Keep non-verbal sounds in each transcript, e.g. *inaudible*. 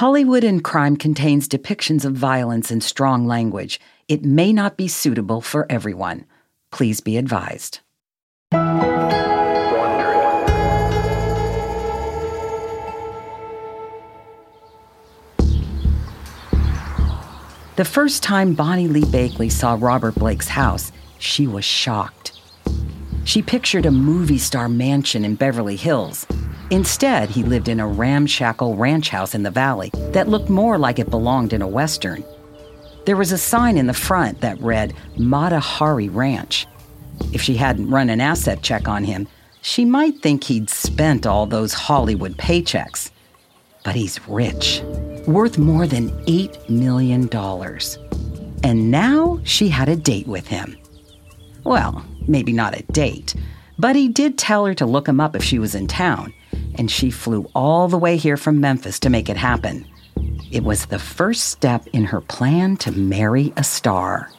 Hollywood and crime contains depictions of violence and strong language. It may not be suitable for everyone. Please be advised. The first time Bonnie Lee Bakley saw Robert Blake's house, she was shocked. She pictured a movie star mansion in Beverly Hills. Instead, he lived in a ramshackle ranch house in the valley that looked more like it belonged in a western. There was a sign in the front that read Mata Hari Ranch. If she hadn't run an asset check on him, she might think he'd spent all those Hollywood paychecks. But he's rich worth more than $8 million. And now she had a date with him. Well, maybe not a date, but he did tell her to look him up if she was in town, and she flew all the way here from Memphis to make it happen. It was the first step in her plan to marry a star.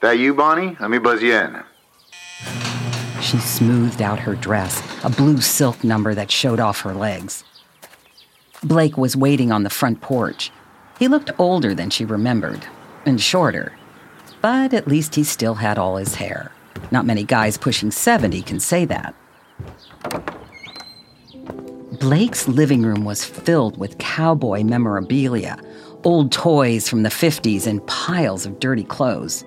That you, Bonnie? Let me buzz you in. She smoothed out her dress, a blue silk number that showed off her legs. Blake was waiting on the front porch. He looked older than she remembered, and shorter. But at least he still had all his hair. Not many guys pushing 70 can say that. Blake's living room was filled with cowboy memorabilia, old toys from the 50s, and piles of dirty clothes.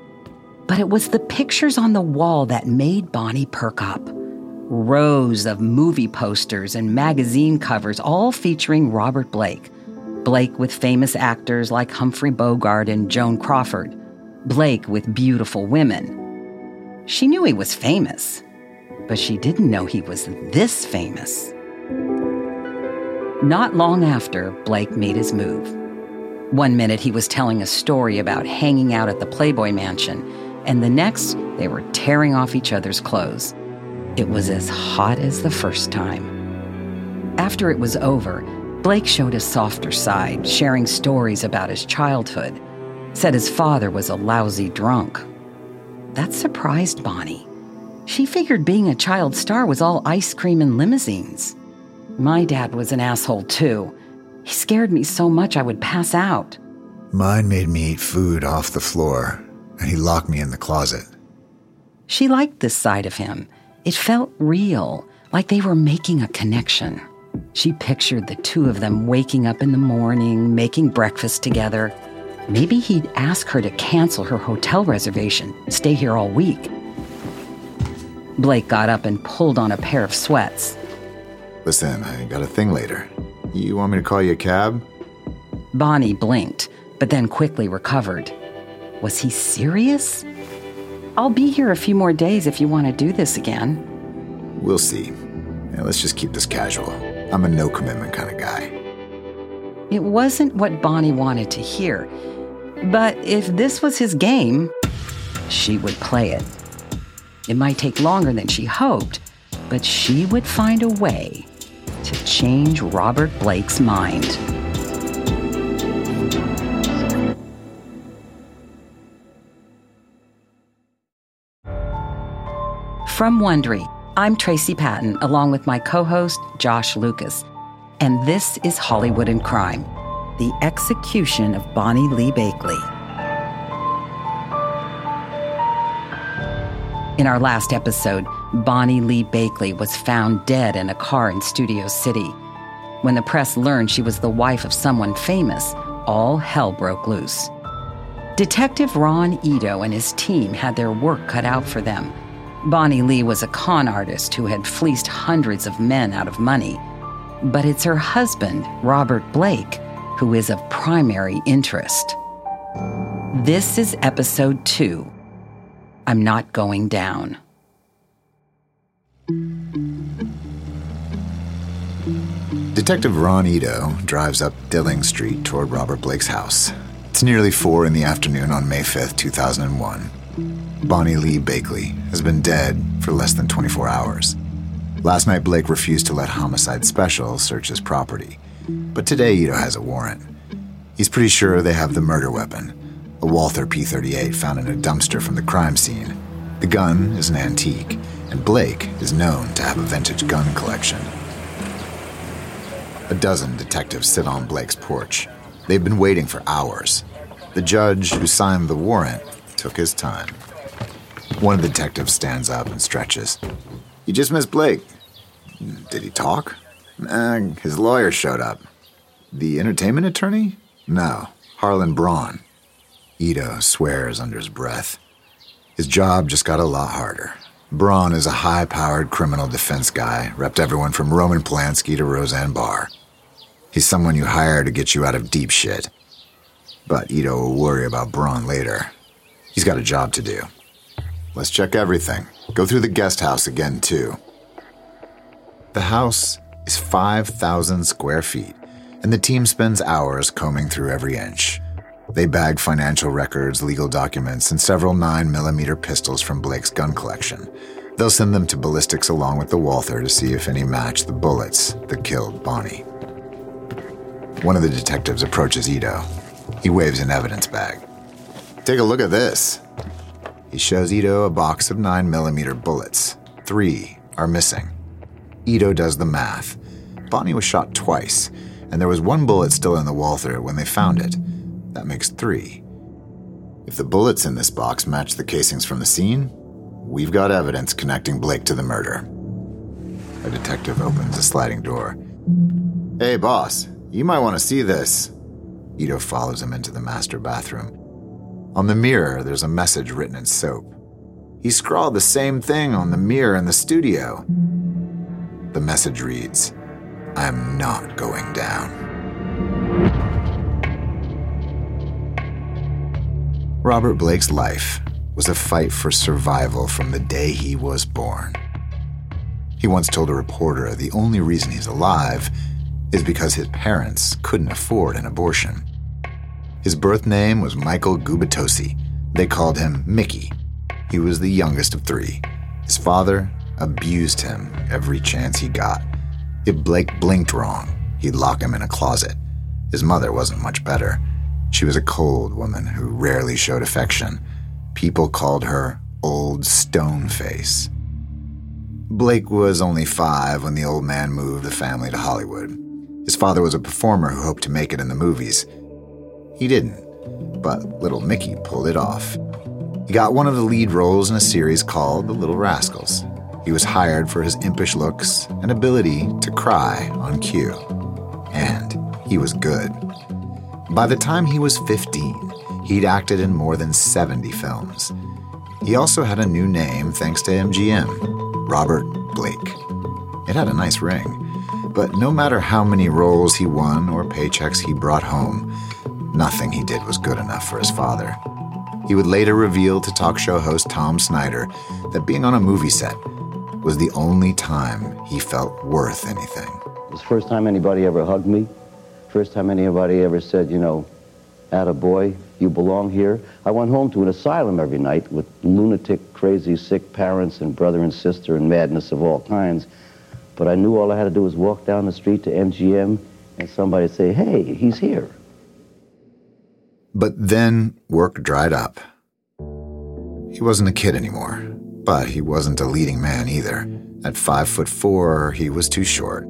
But it was the pictures on the wall that made Bonnie perk up rows of movie posters and magazine covers, all featuring Robert Blake. Blake with famous actors like Humphrey Bogart and Joan Crawford. Blake with beautiful women. She knew he was famous, but she didn't know he was this famous. Not long after, Blake made his move. One minute he was telling a story about hanging out at the Playboy Mansion, and the next they were tearing off each other's clothes. It was as hot as the first time. After it was over, Blake showed a softer side, sharing stories about his childhood. Said his father was a lousy drunk. That surprised Bonnie. She figured being a child star was all ice cream and limousines. My dad was an asshole too. He scared me so much I would pass out. Mine made me eat food off the floor, and he locked me in the closet. She liked this side of him it felt real, like they were making a connection. She pictured the two of them waking up in the morning, making breakfast together. Maybe he'd ask her to cancel her hotel reservation, stay here all week. Blake got up and pulled on a pair of sweats. Listen, I got a thing later. You want me to call you a cab? Bonnie blinked, but then quickly recovered. Was he serious? I'll be here a few more days if you want to do this again. We'll see. Yeah, let's just keep this casual. I'm a no commitment kind of guy. It wasn't what Bonnie wanted to hear. But if this was his game, she would play it. It might take longer than she hoped, but she would find a way to change Robert Blake's mind. From Wondery, I'm Tracy Pattin, along with my co host, Josh Lucas. And this is Hollywood and Crime The Execution of Bonnie Lee Bakley. In our last episode, Bonnie Lee Bakley was found dead in a car in Studio City. When the press learned she was the wife of someone famous, all hell broke loose. Detective Ron Ito and his team had their work cut out for them Bonnie Lee was a con artist who had fleeced hundreds of men out of money. But it's her husband, Robert Blake, who is of primary interest. This is episode two I'm Not Going Down. Detective Ron Ito drives up Dilling Street toward Robert Blake's house. It's nearly four in the afternoon on May 5th, 2001. Bonnie Lee Bakley has been dead for less than 24 hours. Last night, Blake refused to let Homicide Special search his property. But today, Ito has a warrant. He's pretty sure they have the murder weapon, a Walther P 38 found in a dumpster from the crime scene. The gun is an antique, and Blake is known to have a vintage gun collection. A dozen detectives sit on Blake's porch. They've been waiting for hours. The judge who signed the warrant took his time. One of the detectives stands up and stretches. You just missed Blake. Did he talk? Uh, his lawyer showed up. The entertainment attorney? No, Harlan Braun. Ito swears under his breath. His job just got a lot harder. Braun is a high powered criminal defense guy, repped everyone from Roman Polanski to Roseanne Barr. He's someone you hire to get you out of deep shit. But Ito will worry about Braun later. He's got a job to do. Let's check everything. Go through the guest house again, too. The house is 5,000 square feet, and the team spends hours combing through every inch. They bag financial records, legal documents, and several 9mm pistols from Blake's gun collection. They'll send them to ballistics along with the Walther to see if any match the bullets that killed Bonnie. One of the detectives approaches Ito. He waves an evidence bag. Take a look at this. He shows Ito a box of 9mm bullets. Three are missing. Ito does the math. Bonnie was shot twice, and there was one bullet still in the Walther when they found it. That makes three. If the bullets in this box match the casings from the scene, we've got evidence connecting Blake to the murder. A detective opens a sliding door. Hey, boss, you might want to see this. Ito follows him into the master bathroom. On the mirror, there's a message written in soap. He scrawled the same thing on the mirror in the studio. The message reads I'm not going down. Robert Blake's life was a fight for survival from the day he was born. He once told a reporter the only reason he's alive is because his parents couldn't afford an abortion. His birth name was Michael Gubitosi. They called him Mickey. He was the youngest of three. His father abused him every chance he got. If Blake blinked wrong, he'd lock him in a closet. His mother wasn't much better. She was a cold woman who rarely showed affection. People called her Old Stone Face. Blake was only five when the old man moved the family to Hollywood. His father was a performer who hoped to make it in the movies. He didn't, but little Mickey pulled it off. He got one of the lead roles in a series called The Little Rascals. He was hired for his impish looks and ability to cry on cue. And he was good. By the time he was 15, he'd acted in more than 70 films. He also had a new name thanks to MGM Robert Blake. It had a nice ring, but no matter how many roles he won or paychecks he brought home, nothing he did was good enough for his father. He would later reveal to talk show host Tom Snyder that being on a movie set was the only time he felt worth anything. It was the first time anybody ever hugged me. First time anybody ever said, you know, a boy, you belong here. I went home to an asylum every night with lunatic, crazy, sick parents and brother and sister and madness of all kinds. But I knew all I had to do was walk down the street to MGM and somebody say, hey, he's here. But then work dried up. He wasn't a kid anymore, but he wasn't a leading man either. At five foot four, he was too short.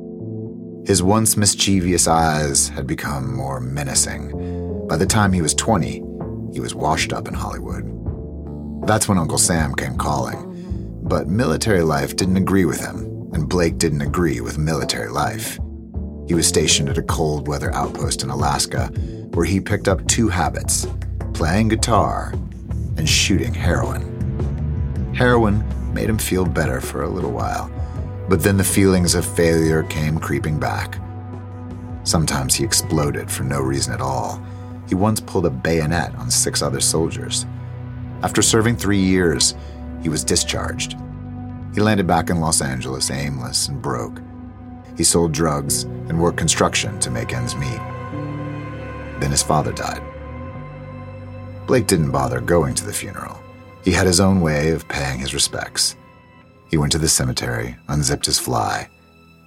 His once mischievous eyes had become more menacing. By the time he was 20, he was washed up in Hollywood. That's when Uncle Sam came calling. But military life didn't agree with him, and Blake didn't agree with military life. He was stationed at a cold weather outpost in Alaska where he picked up two habits playing guitar and shooting heroin. Heroin made him feel better for a little while but then the feelings of failure came creeping back. Sometimes he exploded for no reason at all. He once pulled a bayonet on six other soldiers. After serving three years, he was discharged. He landed back in Los Angeles aimless and broke. He sold drugs and worked construction to make ends meet. Then his father died. Blake didn't bother going to the funeral. He had his own way of paying his respects. He went to the cemetery, unzipped his fly,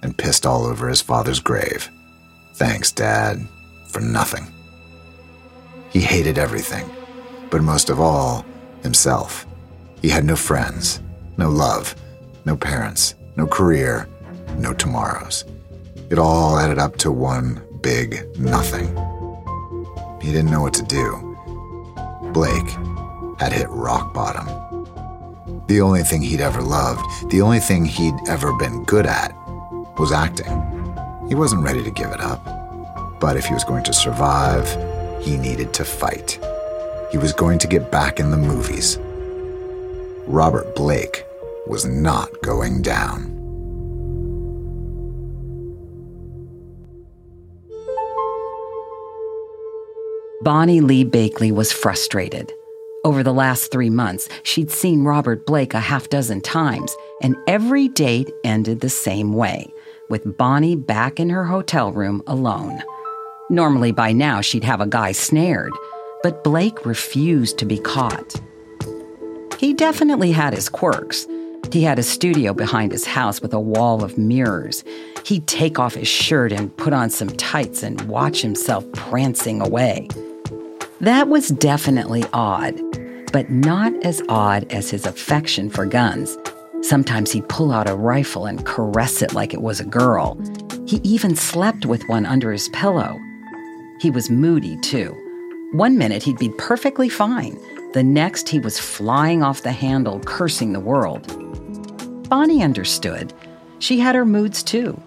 and pissed all over his father's grave. Thanks, Dad, for nothing. He hated everything, but most of all, himself. He had no friends, no love, no parents, no career, no tomorrows. It all added up to one big nothing. He didn't know what to do. Blake had hit rock bottom. The only thing he'd ever loved, the only thing he'd ever been good at, was acting. He wasn't ready to give it up. But if he was going to survive, he needed to fight. He was going to get back in the movies. Robert Blake was not going down. Bonnie Lee Bakley was frustrated. Over the last three months, she'd seen Robert Blake a half dozen times, and every date ended the same way, with Bonnie back in her hotel room alone. Normally, by now, she'd have a guy snared, but Blake refused to be caught. He definitely had his quirks. He had a studio behind his house with a wall of mirrors. He'd take off his shirt and put on some tights and watch himself prancing away. That was definitely odd, but not as odd as his affection for guns. Sometimes he'd pull out a rifle and caress it like it was a girl. He even slept with one under his pillow. He was moody, too. One minute he'd be perfectly fine. The next he was flying off the handle, cursing the world. Bonnie understood. She had her moods too.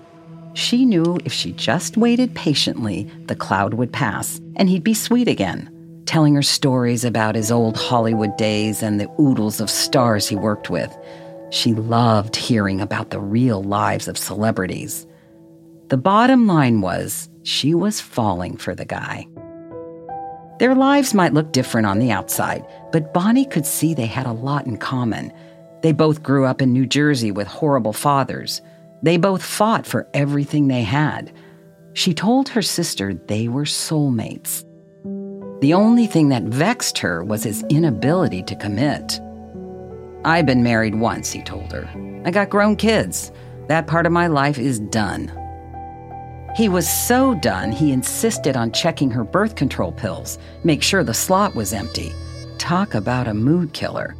She knew if she just waited patiently, the cloud would pass and he'd be sweet again telling her stories about his old Hollywood days and the oodles of stars he worked with. She loved hearing about the real lives of celebrities. The bottom line was she was falling for the guy. Their lives might look different on the outside, but Bonnie could see they had a lot in common. They both grew up in New Jersey with horrible fathers. They both fought for everything they had. She told her sister they were soulmates. The only thing that vexed her was his inability to commit. I've been married once, he told her. I got grown kids. That part of my life is done. He was so done, he insisted on checking her birth control pills, make sure the slot was empty. Talk about a mood killer.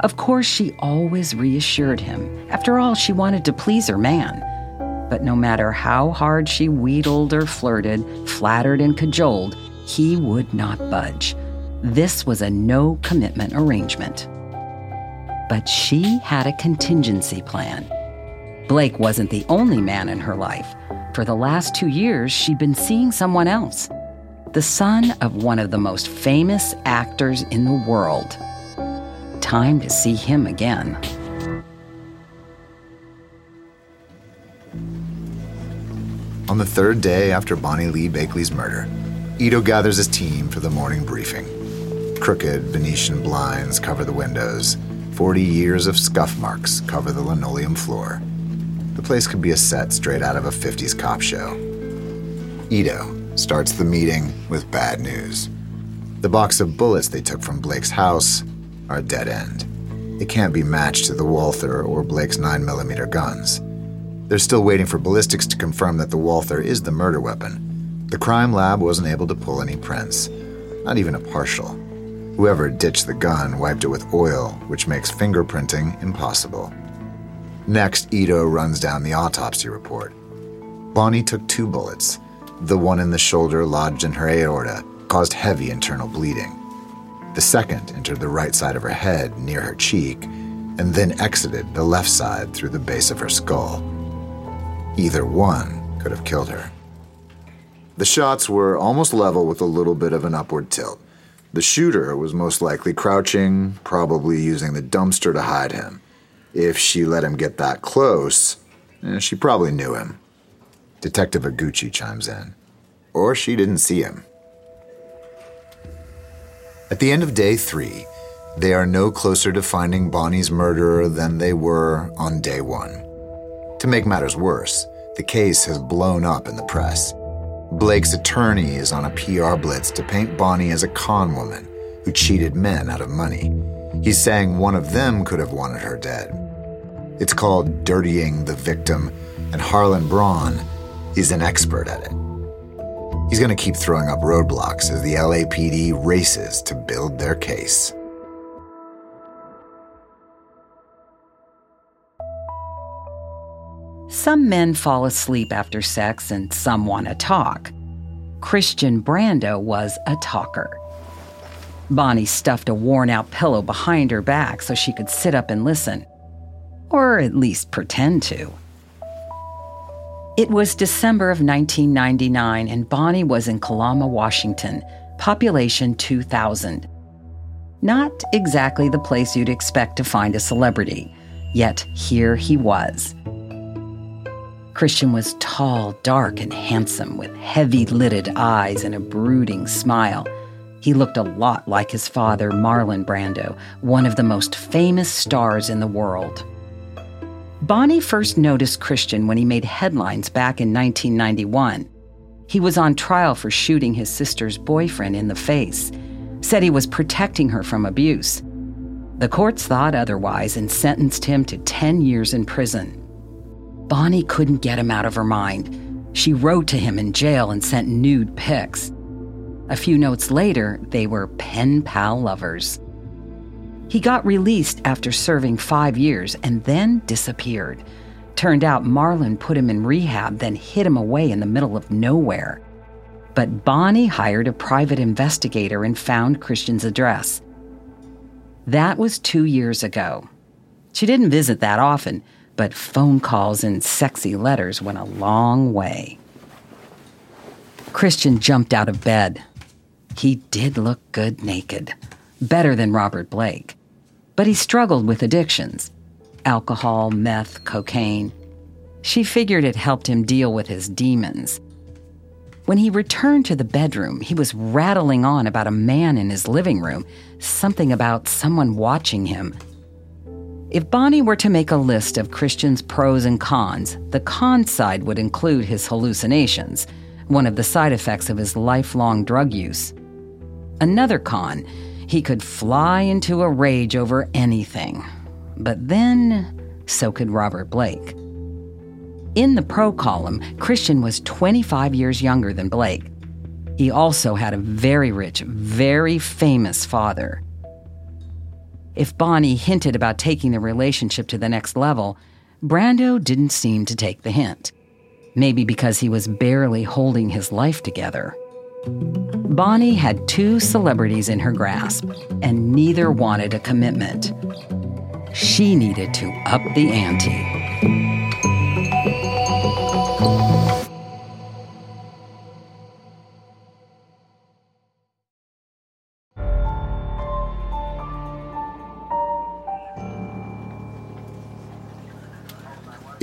Of course, she always reassured him. After all, she wanted to please her man. But no matter how hard she wheedled or flirted, flattered and cajoled, he would not budge. This was a no commitment arrangement. But she had a contingency plan. Blake wasn't the only man in her life. For the last two years, she'd been seeing someone else the son of one of the most famous actors in the world. Time to see him again. On the third day after Bonnie Lee Bakley's murder, Ito gathers his team for the morning briefing. Crooked Venetian blinds cover the windows. Forty years of scuff marks cover the linoleum floor. The place could be a set straight out of a 50s cop show. Ito starts the meeting with bad news. The box of bullets they took from Blake's house are a dead end. It can't be matched to the Walther or Blake's 9mm guns. They're still waiting for ballistics to confirm that the Walther is the murder weapon, the crime lab wasn't able to pull any prints, not even a partial. Whoever ditched the gun wiped it with oil, which makes fingerprinting impossible. Next, Ito runs down the autopsy report. Bonnie took two bullets. The one in the shoulder lodged in her aorta caused heavy internal bleeding. The second entered the right side of her head near her cheek and then exited the left side through the base of her skull. Either one could have killed her. The shots were almost level with a little bit of an upward tilt. The shooter was most likely crouching, probably using the dumpster to hide him. If she let him get that close, eh, she probably knew him. Detective Aguchi chimes in. Or she didn't see him. At the end of day three, they are no closer to finding Bonnie's murderer than they were on day one. To make matters worse, the case has blown up in the press. Blake's attorney is on a PR blitz to paint Bonnie as a con woman who cheated men out of money. He's saying one of them could have wanted her dead. It's called dirtying the victim, and Harlan Braun is an expert at it. He's going to keep throwing up roadblocks as the LAPD races to build their case. Some men fall asleep after sex and some want to talk. Christian Brando was a talker. Bonnie stuffed a worn out pillow behind her back so she could sit up and listen, or at least pretend to. It was December of 1999, and Bonnie was in Kalama, Washington, population 2,000. Not exactly the place you'd expect to find a celebrity, yet here he was. Christian was tall, dark, and handsome, with heavy lidded eyes and a brooding smile. He looked a lot like his father, Marlon Brando, one of the most famous stars in the world. Bonnie first noticed Christian when he made headlines back in 1991. He was on trial for shooting his sister's boyfriend in the face, said he was protecting her from abuse. The courts thought otherwise and sentenced him to 10 years in prison. Bonnie couldn't get him out of her mind. She wrote to him in jail and sent nude pics. A few notes later, they were pen pal lovers. He got released after serving five years and then disappeared. Turned out Marlon put him in rehab, then hid him away in the middle of nowhere. But Bonnie hired a private investigator and found Christian's address. That was two years ago. She didn't visit that often, but phone calls and sexy letters went a long way. Christian jumped out of bed. He did look good naked, better than Robert Blake. But he struggled with addictions alcohol, meth, cocaine. She figured it helped him deal with his demons. When he returned to the bedroom, he was rattling on about a man in his living room, something about someone watching him if Bonnie were to make a list of Christian's pros and cons, the con side would include his hallucinations, one of the side effects of his lifelong drug use. Another con, he could fly into a rage over anything. But then, so could Robert Blake. In the pro column, Christian was 25 years younger than Blake. He also had a very rich, very famous father. If Bonnie hinted about taking the relationship to the next level, Brando didn't seem to take the hint. Maybe because he was barely holding his life together. Bonnie had two celebrities in her grasp, and neither wanted a commitment. She needed to up the ante.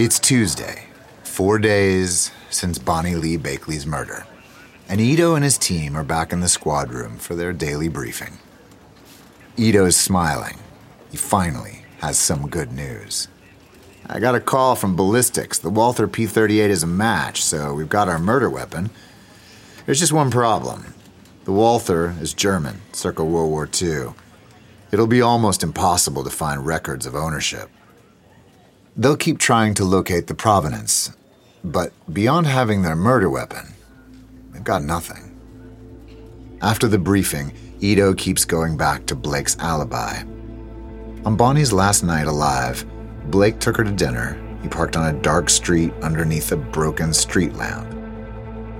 It's Tuesday, four days since Bonnie Lee Bakley's murder, and Ito and his team are back in the squad room for their daily briefing. Ito's smiling. He finally has some good news. I got a call from ballistics. The Walther P 38 is a match, so we've got our murder weapon. There's just one problem the Walther is German, circa World War II. It'll be almost impossible to find records of ownership. They'll keep trying to locate the provenance, but beyond having their murder weapon, they've got nothing. After the briefing, Ito keeps going back to Blake's alibi. On Bonnie's last night alive, Blake took her to dinner. He parked on a dark street underneath a broken street lamp.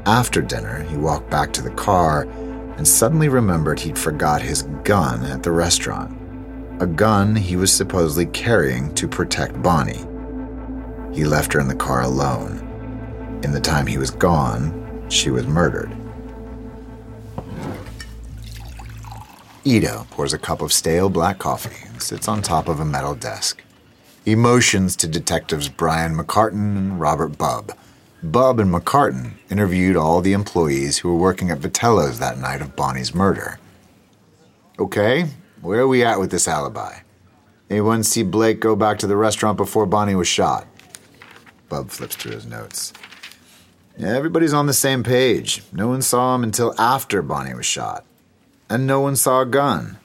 After dinner, he walked back to the car and suddenly remembered he'd forgot his gun at the restaurant a gun he was supposedly carrying to protect Bonnie. He left her in the car alone. In the time he was gone, she was murdered. Ito pours a cup of stale black coffee and sits on top of a metal desk. He motions to detectives Brian McCartan and Robert Bubb. Bubb and McCartan interviewed all the employees who were working at Vitello's that night of Bonnie's murder. Okay, where are we at with this alibi? Anyone see Blake go back to the restaurant before Bonnie was shot? Bubb flips through his notes. Everybody's on the same page. No one saw him until after Bonnie was shot. And no one saw a gun.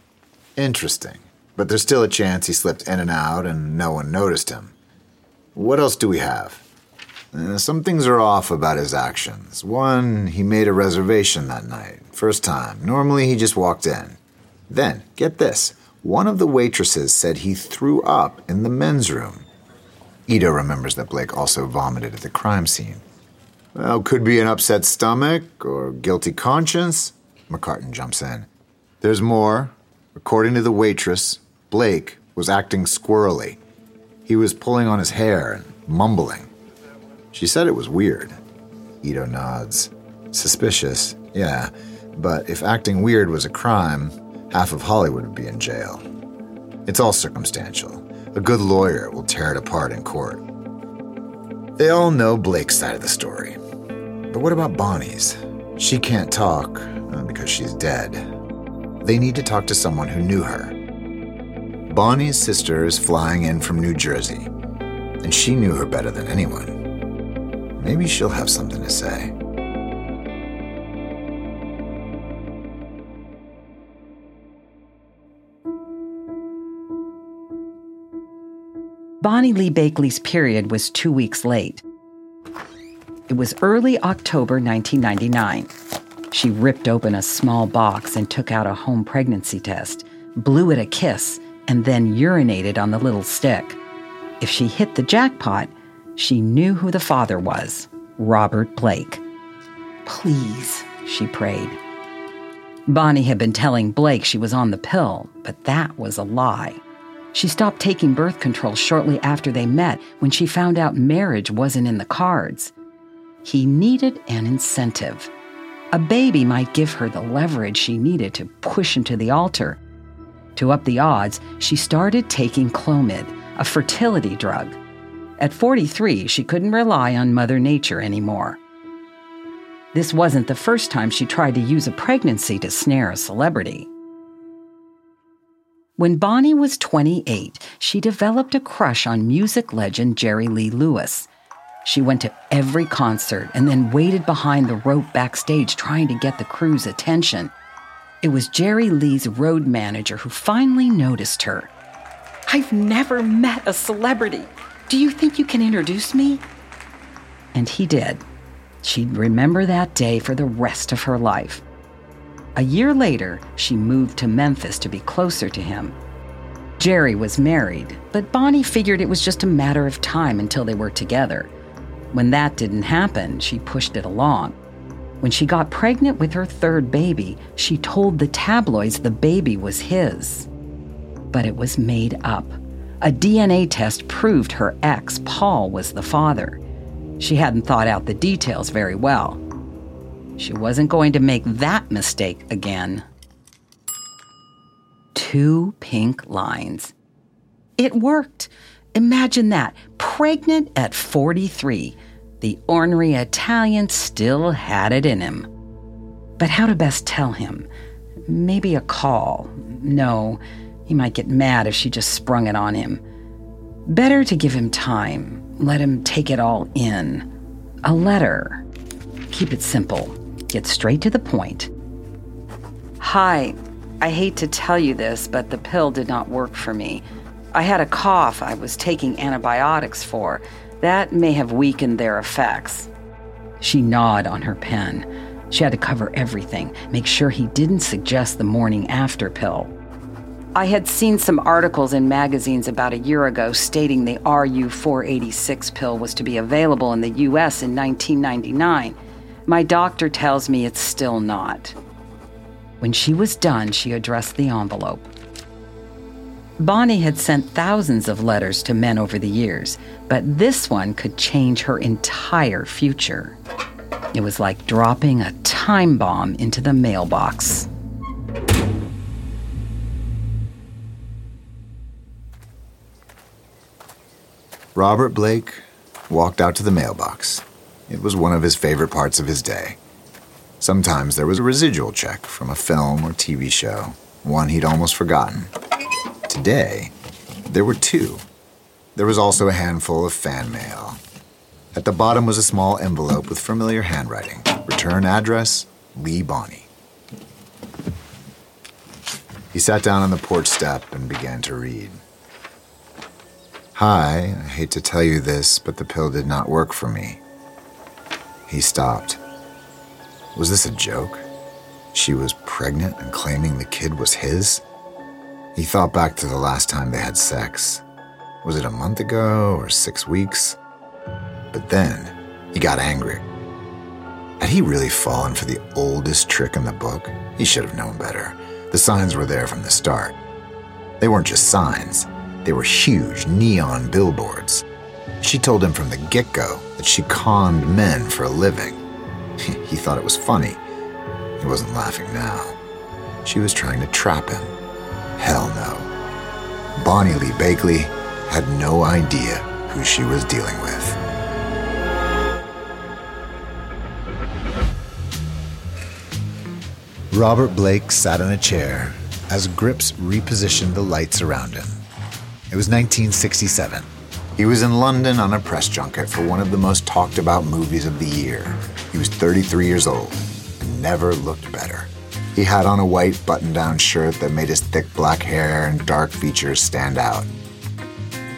Interesting. But there's still a chance he slipped in and out and no one noticed him. What else do we have? Uh, some things are off about his actions. One, he made a reservation that night. First time. Normally he just walked in. Then, get this one of the waitresses said he threw up in the men's room. Ito remembers that Blake also vomited at the crime scene. Well, could be an upset stomach or guilty conscience. McCartan jumps in. There's more. According to the waitress, Blake was acting squirrely. He was pulling on his hair and mumbling. She said it was weird. Ito nods. Suspicious, yeah, but if acting weird was a crime, half of Hollywood would be in jail. It's all circumstantial. A good lawyer will tear it apart in court. They all know Blake's side of the story. But what about Bonnie's? She can't talk uh, because she's dead. They need to talk to someone who knew her. Bonnie's sister is flying in from New Jersey, and she knew her better than anyone. Maybe she'll have something to say. Bonnie Lee Bakley's period was two weeks late. It was early October 1999. She ripped open a small box and took out a home pregnancy test, blew it a kiss, and then urinated on the little stick. If she hit the jackpot, she knew who the father was Robert Blake. Please, she prayed. Bonnie had been telling Blake she was on the pill, but that was a lie. She stopped taking birth control shortly after they met when she found out marriage wasn't in the cards. He needed an incentive. A baby might give her the leverage she needed to push him to the altar. To up the odds, she started taking Clomid, a fertility drug. At 43, she couldn't rely on Mother Nature anymore. This wasn't the first time she tried to use a pregnancy to snare a celebrity. When Bonnie was 28, she developed a crush on music legend Jerry Lee Lewis. She went to every concert and then waited behind the rope backstage trying to get the crew's attention. It was Jerry Lee's road manager who finally noticed her. I've never met a celebrity. Do you think you can introduce me? And he did. She'd remember that day for the rest of her life. A year later, she moved to Memphis to be closer to him. Jerry was married, but Bonnie figured it was just a matter of time until they were together. When that didn't happen, she pushed it along. When she got pregnant with her third baby, she told the tabloids the baby was his. But it was made up. A DNA test proved her ex, Paul, was the father. She hadn't thought out the details very well. She wasn't going to make that mistake again. Two pink lines. It worked. Imagine that. Pregnant at 43. The ornery Italian still had it in him. But how to best tell him? Maybe a call. No, he might get mad if she just sprung it on him. Better to give him time, let him take it all in. A letter. Keep it simple. Get straight to the point. Hi, I hate to tell you this, but the pill did not work for me. I had a cough I was taking antibiotics for. That may have weakened their effects. She gnawed on her pen. She had to cover everything, make sure he didn't suggest the morning after pill. I had seen some articles in magazines about a year ago stating the RU 486 pill was to be available in the US in 1999. My doctor tells me it's still not. When she was done, she addressed the envelope. Bonnie had sent thousands of letters to men over the years, but this one could change her entire future. It was like dropping a time bomb into the mailbox. Robert Blake walked out to the mailbox. It was one of his favorite parts of his day. Sometimes there was a residual check from a film or TV show, one he'd almost forgotten. Today, there were two. There was also a handful of fan mail. At the bottom was a small envelope with familiar handwriting. Return address, Lee Bonnie. He sat down on the porch step and began to read. Hi, I hate to tell you this, but the pill did not work for me. He stopped. Was this a joke? She was pregnant and claiming the kid was his? He thought back to the last time they had sex. Was it a month ago or six weeks? But then he got angry. Had he really fallen for the oldest trick in the book? He should have known better. The signs were there from the start. They weren't just signs, they were huge neon billboards. She told him from the get go that she conned men for a living. *laughs* he thought it was funny. He wasn't laughing now. She was trying to trap him. Hell no. Bonnie Lee Bakley had no idea who she was dealing with. Robert Blake sat in a chair as Grips repositioned the lights around him. It was 1967. He was in London on a press junket for one of the most talked about movies of the year. He was 33 years old and never looked better. He had on a white button down shirt that made his thick black hair and dark features stand out.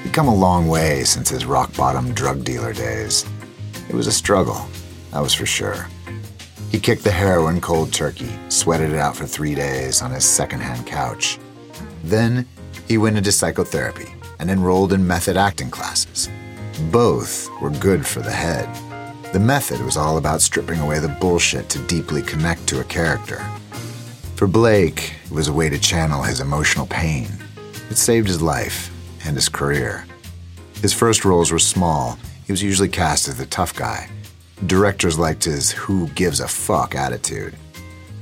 He'd come a long way since his rock bottom drug dealer days. It was a struggle, that was for sure. He kicked the heroin cold turkey, sweated it out for three days on his secondhand couch. Then he went into psychotherapy and enrolled in method acting classes. Both were good for the head. The method was all about stripping away the bullshit to deeply connect to a character. For Blake, it was a way to channel his emotional pain. It saved his life and his career. His first roles were small. He was usually cast as the tough guy, Directors liked his who gives a fuck attitude.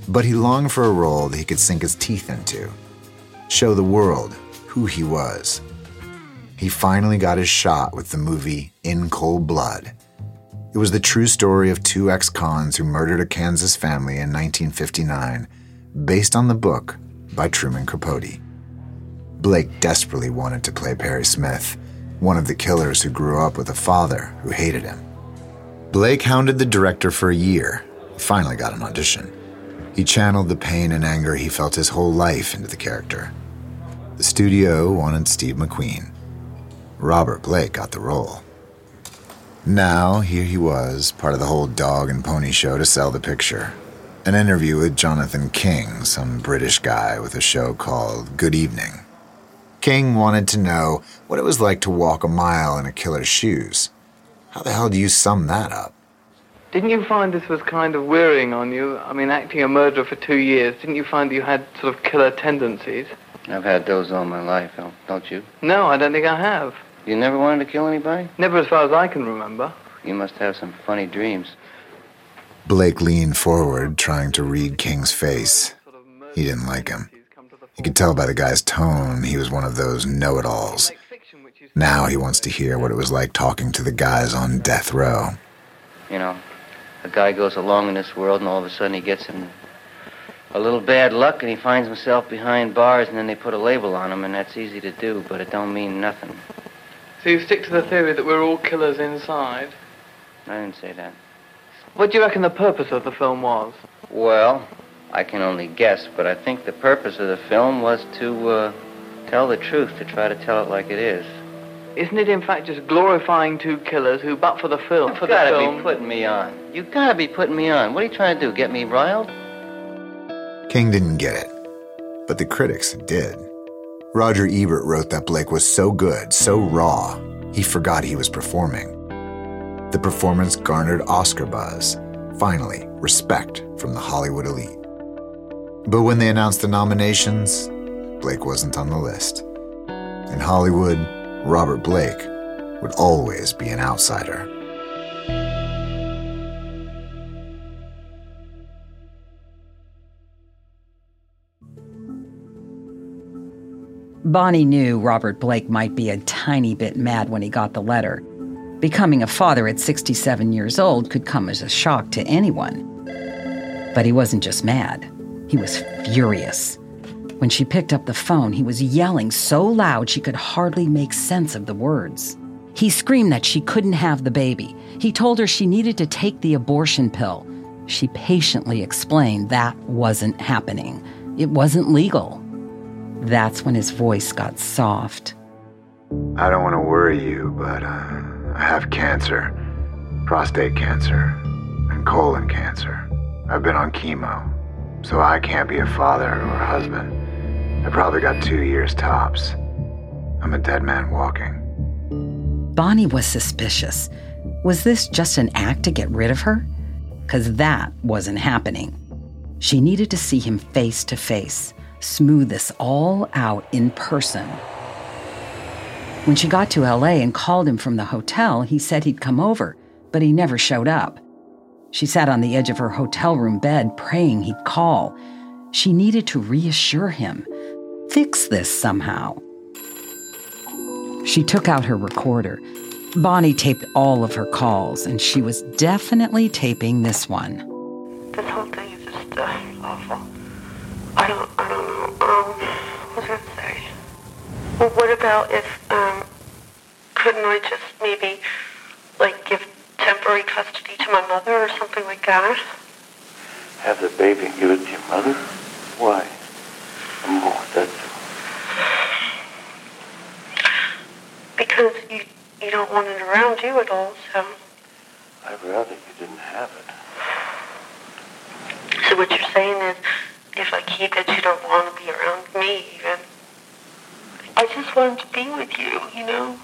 But he longed for a role that he could sink his teeth into, show the world who he was. He finally got his shot with the movie In Cold Blood. It was the true story of two ex cons who murdered a Kansas family in 1959, based on the book by Truman Capote. Blake desperately wanted to play Perry Smith, one of the killers who grew up with a father who hated him. Blake hounded the director for a year. Finally got an audition. He channeled the pain and anger he felt his whole life into the character. The studio wanted Steve McQueen. Robert Blake got the role. Now, here he was, part of the whole dog and pony show to sell the picture. An interview with Jonathan King, some British guy with a show called Good Evening. King wanted to know what it was like to walk a mile in a killer's shoes. How the hell do you sum that up? Didn't you find this was kind of wearying on you? I mean, acting a murderer for two years, didn't you find you had sort of killer tendencies? I've had those all my life, don't you? No, I don't think I have. You never wanted to kill anybody? Never as far as I can remember. You must have some funny dreams. Blake leaned forward, trying to read King's face. He didn't like him. You could tell by the guy's tone he was one of those know it alls. Now he wants to hear what it was like talking to the guys on death row. You know, a guy goes along in this world and all of a sudden he gets in a little bad luck and he finds himself behind bars and then they put a label on him and that's easy to do, but it don't mean nothing. So you stick to the theory that we're all killers inside? I didn't say that. What do you reckon the purpose of the film was? Well, I can only guess, but I think the purpose of the film was to uh, tell the truth, to try to tell it like it is. Isn't it in fact just glorifying two killers who, but for the film, you for gotta the film, be putting me on. You gotta be putting me on. What are you trying to do? Get me riled? King didn't get it, but the critics did. Roger Ebert wrote that Blake was so good, so raw, he forgot he was performing. The performance garnered Oscar buzz. Finally, respect from the Hollywood elite. But when they announced the nominations, Blake wasn't on the list. In Hollywood, Robert Blake would always be an outsider. Bonnie knew Robert Blake might be a tiny bit mad when he got the letter. Becoming a father at 67 years old could come as a shock to anyone. But he wasn't just mad, he was furious. When she picked up the phone, he was yelling so loud she could hardly make sense of the words. He screamed that she couldn't have the baby. He told her she needed to take the abortion pill. She patiently explained that wasn't happening. It wasn't legal. That's when his voice got soft. I don't want to worry you, but uh, I have cancer prostate cancer and colon cancer. I've been on chemo, so I can't be a father or a husband. I probably got two years tops. I'm a dead man walking. Bonnie was suspicious. Was this just an act to get rid of her? Because that wasn't happening. She needed to see him face to face, smooth this all out in person. When she got to LA and called him from the hotel, he said he'd come over, but he never showed up. She sat on the edge of her hotel room bed, praying he'd call. She needed to reassure him, fix this somehow. She took out her recorder. Bonnie taped all of her calls, and she was definitely taping this one. This whole thing is just uh. I don't, I don't know. Um, what was I say? Well, what about if, um, couldn't I just maybe, like, give temporary custody to my mother or something like that? Have the baby and give it to your mother? Why? Oh, that's Because you, you don't want it around you at all, so. I'd rather you didn't have it. So what you're saying is, if I keep it, you don't want to be around me even. I just want to be with you, you know?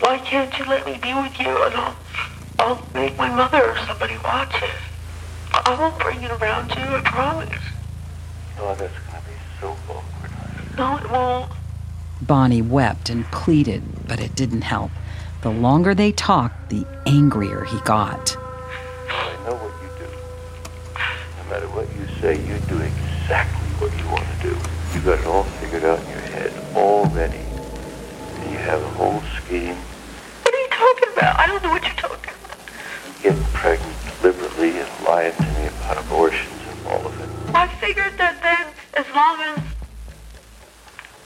Why can't you let me be with you and I'll, I'll make my mother or somebody watch it. I won't bring it around to you, I promise. Oh, that's gonna be so awkward. honey. No, it won't. Bonnie wept and pleaded, but it didn't help. The longer they talked, the angrier he got. I know what you do. No matter what you say, you do exactly got it all figured out in your head already. And you have a whole scheme. What are you talking about? I don't know what you're talking about. Getting pregnant deliberately and lying to me about abortions and all of it. I figured that then, as long as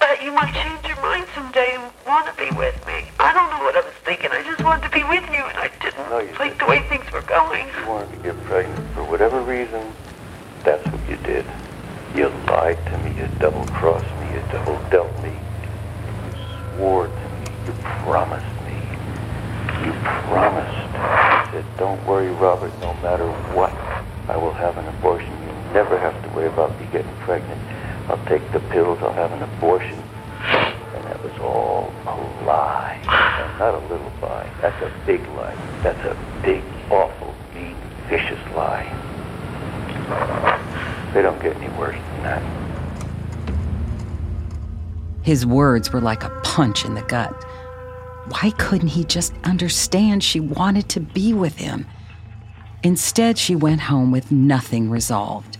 that you might change your mind someday and want to be with me. I don't know what I was thinking. I just wanted to be with you, and I didn't No, you like didn't. the way things were going. You wanted to get pregnant for whatever reason. That's what you did. You lied to me. You double-crossed me. You double-dealt me. You swore to me. You promised me. You promised. You said, don't worry, Robert, no matter what, I will have an abortion. You never have to worry about me getting pregnant. I'll take the pills. I'll have an abortion. And that was all a lie. And not a little lie. That's a big lie. That's a big, awful, mean, vicious lie. They don't get any worse than that. His words were like a punch in the gut. Why couldn't he just understand she wanted to be with him? Instead, she went home with nothing resolved.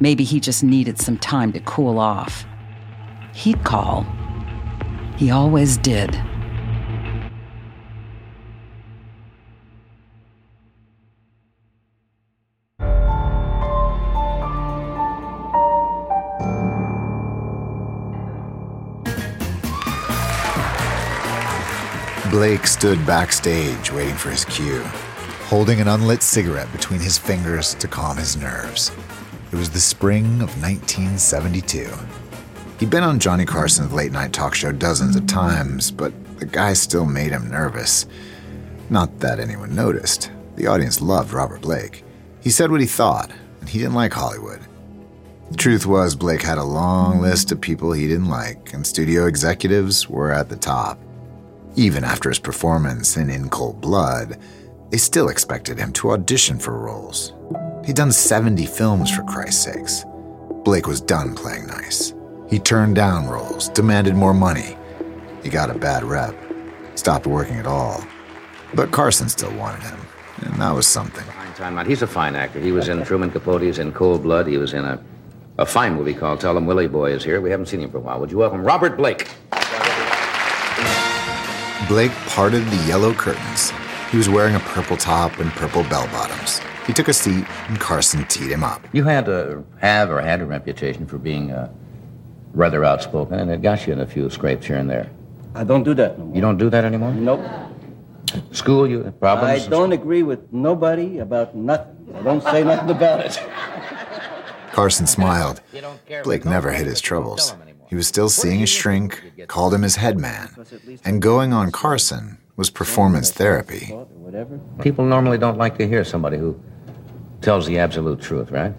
Maybe he just needed some time to cool off. He'd call. He always did. Blake stood backstage waiting for his cue, holding an unlit cigarette between his fingers to calm his nerves. It was the spring of 1972. He'd been on Johnny Carson's late night talk show dozens of times, but the guy still made him nervous. Not that anyone noticed. The audience loved Robert Blake. He said what he thought, and he didn't like Hollywood. The truth was, Blake had a long list of people he didn't like, and studio executives were at the top. Even after his performance in In Cold Blood, they still expected him to audition for roles. He'd done 70 films, for Christ's sakes. Blake was done playing nice. He turned down roles, demanded more money. He got a bad rep, stopped working at all. But Carson still wanted him, and that was something. Time. He's a fine actor. He was in Truman Capote. He's in Cold Blood. He was in a, a fine movie called Tell 'em Willie Boy is Here. We haven't seen him for a while. Would you welcome Robert Blake? Blake parted the yellow curtains. He was wearing a purple top and purple bell bottoms. He took a seat, and Carson teed him up. You had a, have or had a reputation for being uh, rather outspoken, and it got you in a few scrapes here and there. I don't do that no more. You don't do that anymore? Nope. School, you have problems? I don't agree with nobody about nothing. I don't say nothing about it. Carson smiled. Blake never hid his troubles. He was still seeing a shrink, called him his head man, and going on Carson was performance therapy. People normally don't like to hear somebody who tells the absolute truth, right?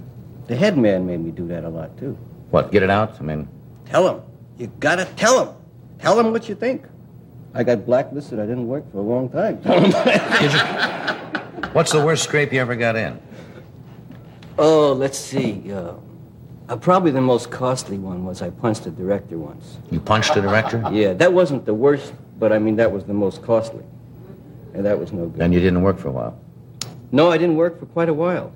The head man made me do that a lot too. What, get it out? I mean, Tell him. You gotta tell him. Tell him what you think. I got blacklisted. I didn't work for a long time. *laughs* What's the worst scrape you ever got in? oh, let's see. Uh, uh, probably the most costly one was I punched a director once. You punched a director? Yeah, that wasn't the worst, but I mean, that was the most costly. And that was no good. And you didn't work for a while. No, I didn't work for quite a while.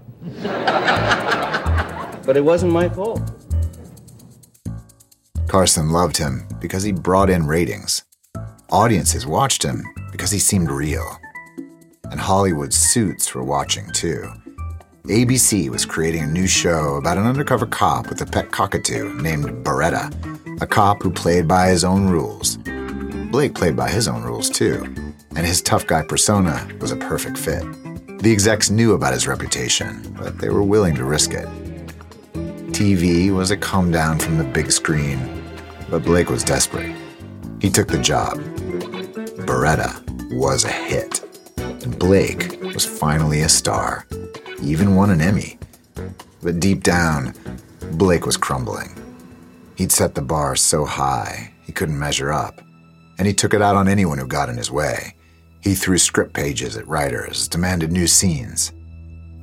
but it wasn't my fault. Carson loved him because he brought in ratings. Audiences watched him because he seemed real. And Hollywood suits were watching too. ABC was creating a new show about an undercover cop with a pet cockatoo named Baretta, a cop who played by his own rules. Blake played by his own rules too, and his tough guy persona was a perfect fit. The execs knew about his reputation, but they were willing to risk it. TV was a come down from the big screen, but Blake was desperate. He took the job. Baretta was a hit, and Blake was finally a star. Even won an Emmy. But deep down, Blake was crumbling. He'd set the bar so high, he couldn't measure up, and he took it out on anyone who got in his way. He threw script pages at writers, demanded new scenes.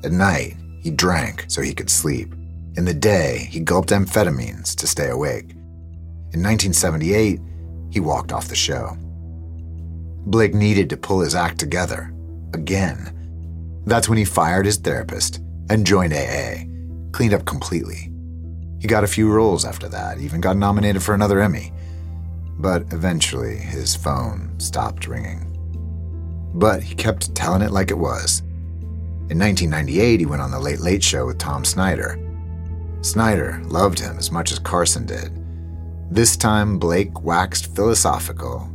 At night, he drank so he could sleep. In the day, he gulped amphetamines to stay awake. In 1978, he walked off the show. Blake needed to pull his act together. Again. That's when he fired his therapist and joined AA, cleaned up completely. He got a few roles after that, even got nominated for another Emmy. But eventually, his phone stopped ringing. But he kept telling it like it was. In 1998, he went on The Late Late Show with Tom Snyder. Snyder loved him as much as Carson did. This time, Blake waxed philosophical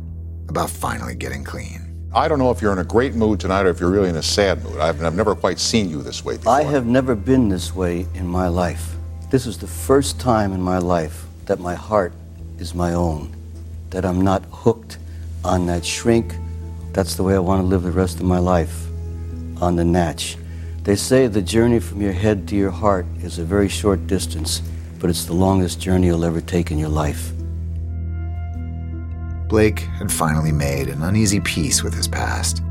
about finally getting clean. I don't know if you're in a great mood tonight or if you're really in a sad mood. I've, I've never quite seen you this way before. I have never been this way in my life. This is the first time in my life that my heart is my own, that I'm not hooked on that shrink. That's the way I want to live the rest of my life, on the natch. They say the journey from your head to your heart is a very short distance, but it's the longest journey you'll ever take in your life. Blake had finally made an uneasy peace with his past.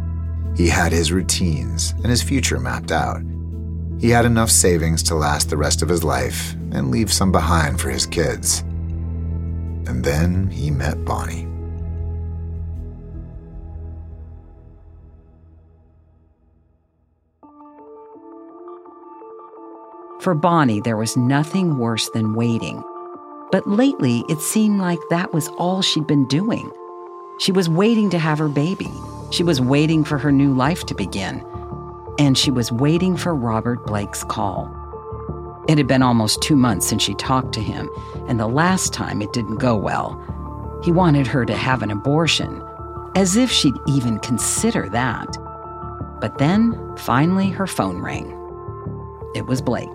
He had his routines and his future mapped out. He had enough savings to last the rest of his life and leave some behind for his kids. And then he met Bonnie. For Bonnie, there was nothing worse than waiting. But lately, it seemed like that was all she'd been doing. She was waiting to have her baby. She was waiting for her new life to begin. And she was waiting for Robert Blake's call. It had been almost two months since she talked to him, and the last time it didn't go well. He wanted her to have an abortion, as if she'd even consider that. But then, finally, her phone rang. It was Blake.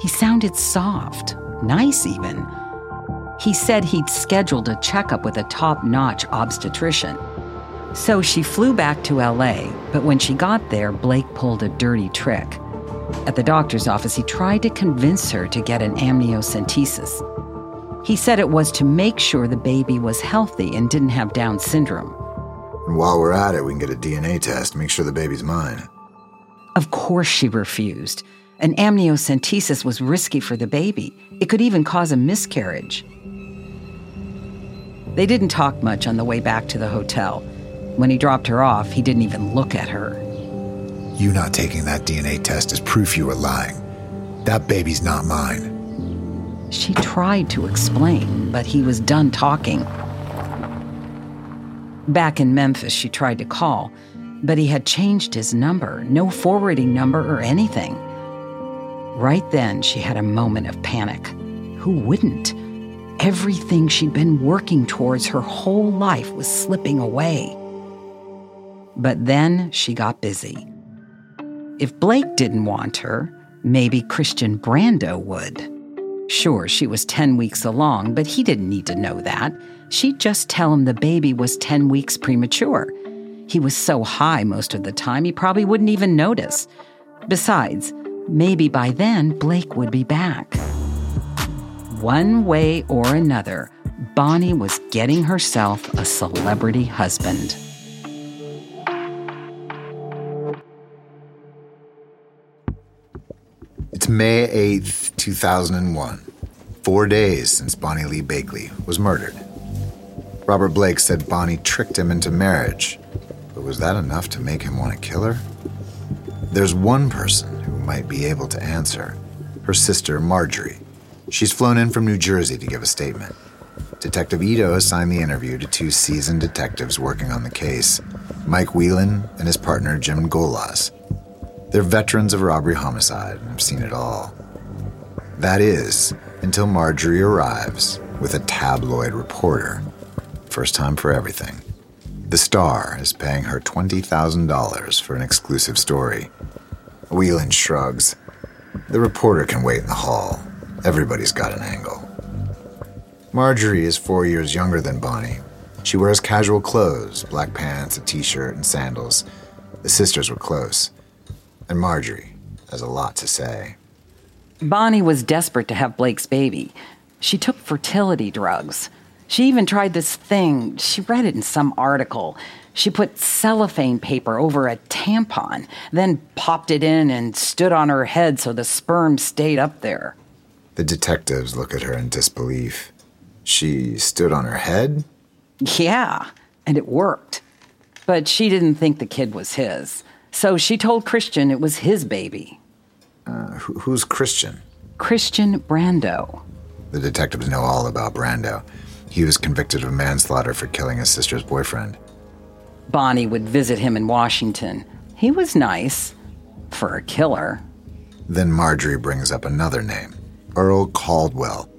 He sounded soft, nice even. He said he'd scheduled a checkup with a top notch obstetrician. So she flew back to LA, but when she got there, Blake pulled a dirty trick. At the doctor's office, he tried to convince her to get an amniocentesis. He said it was to make sure the baby was healthy and didn't have Down syndrome. And while we're at it, we can get a DNA test, make sure the baby's mine. Of course, she refused. An amniocentesis was risky for the baby. It could even cause a miscarriage. They didn't talk much on the way back to the hotel. When he dropped her off, he didn't even look at her. You not taking that DNA test is proof you were lying. That baby's not mine. She tried to explain, but he was done talking. Back in Memphis, she tried to call, but he had changed his number, no forwarding number or anything. Right then, she had a moment of panic. Who wouldn't? Everything she'd been working towards her whole life was slipping away. But then she got busy. If Blake didn't want her, maybe Christian Brando would. Sure, she was 10 weeks along, but he didn't need to know that. She'd just tell him the baby was 10 weeks premature. He was so high most of the time, he probably wouldn't even notice. Besides, maybe by then Blake would be back. One way or another, Bonnie was getting herself a celebrity husband. It's May 8th, 2001. Four days since Bonnie Lee Bakley was murdered. Robert Blake said Bonnie tricked him into marriage, but was that enough to make him want to kill her? There's one person who might be able to answer her sister, Marjorie. She's flown in from New Jersey to give a statement. Detective Ito assigned the interview to two seasoned detectives working on the case Mike Whelan and his partner, Jim Golas. They're veterans of robbery homicide and have seen it all. That is, until Marjorie arrives with a tabloid reporter. First time for everything. The Star is paying her $20,000 for an exclusive story. Whelan shrugs. The reporter can wait in the hall. Everybody's got an angle. Marjorie is four years younger than Bonnie. She wears casual clothes black pants, a t shirt, and sandals. The sisters were close. And Marjorie has a lot to say. Bonnie was desperate to have Blake's baby. She took fertility drugs. She even tried this thing. She read it in some article. She put cellophane paper over a tampon, then popped it in and stood on her head so the sperm stayed up there. The detectives look at her in disbelief. She stood on her head? Yeah, and it worked. But she didn't think the kid was his. So she told Christian it was his baby. Uh, who, who's Christian? Christian Brando. The detectives know all about Brando. He was convicted of manslaughter for killing his sister's boyfriend. Bonnie would visit him in Washington. He was nice for a killer. Then Marjorie brings up another name Earl Caldwell.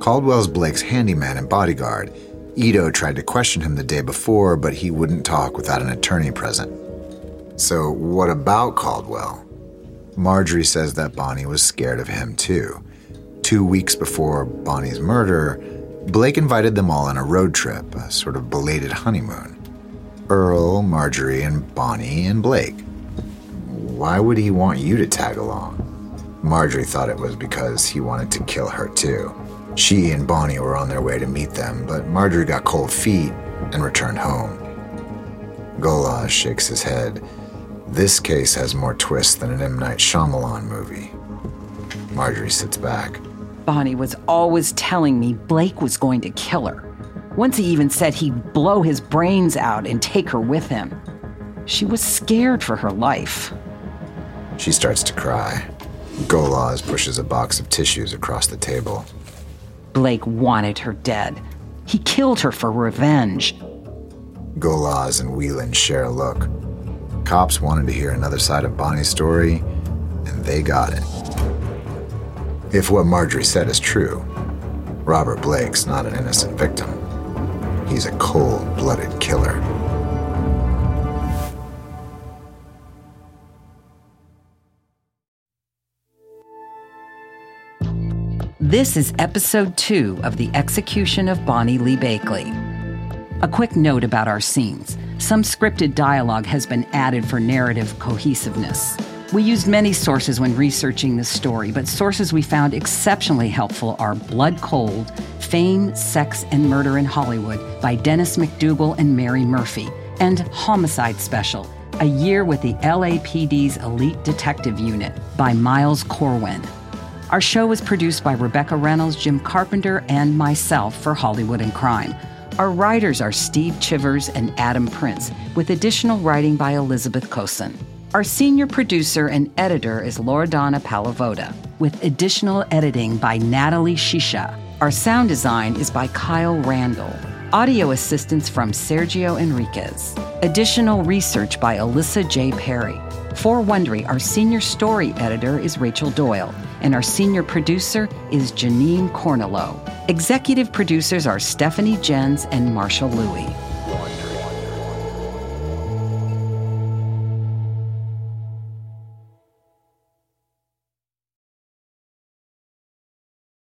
Caldwell's Blake's handyman and bodyguard. Ito tried to question him the day before, but he wouldn't talk without an attorney present. So, what about Caldwell? Marjorie says that Bonnie was scared of him too. Two weeks before Bonnie's murder, Blake invited them all on a road trip, a sort of belated honeymoon. Earl, Marjorie, and Bonnie, and Blake. Why would he want you to tag along? Marjorie thought it was because he wanted to kill her too. She and Bonnie were on their way to meet them, but Marjorie got cold feet and returned home. Golas shakes his head. This case has more twists than an M. Night Shyamalan movie. Marjorie sits back. Bonnie was always telling me Blake was going to kill her. Once he even said he'd blow his brains out and take her with him. She was scared for her life. She starts to cry. Golas pushes a box of tissues across the table. Blake wanted her dead. He killed her for revenge. Golas and Whelan share a look. Cops wanted to hear another side of Bonnie's story, and they got it. If what Marjorie said is true, Robert Blake's not an innocent victim. He's a cold blooded killer. This is episode two of The Execution of Bonnie Lee Bakley. A quick note about our scenes some scripted dialogue has been added for narrative cohesiveness. We used many sources when researching this story, but sources we found exceptionally helpful are Blood Cold, Fame, Sex, and Murder in Hollywood by Dennis McDougal and Mary Murphy, and Homicide Special, A Year with the LAPD's Elite Detective Unit by Miles Corwin. Our show was produced by Rebecca Reynolds, Jim Carpenter, and myself for Hollywood and Crime. Our writers are Steve Chivers and Adam Prince, with additional writing by Elizabeth Cosin. Our senior producer and editor is Loredana Palavoda, with additional editing by Natalie Shisha. Our sound design is by Kyle Randall. Audio assistance from Sergio Enriquez. Additional research by Alyssa J. Perry. For Wondery, our senior story editor is Rachel Doyle, and our senior producer is Janine Cornello. Executive producers are Stephanie Jens and Marshall Lewy.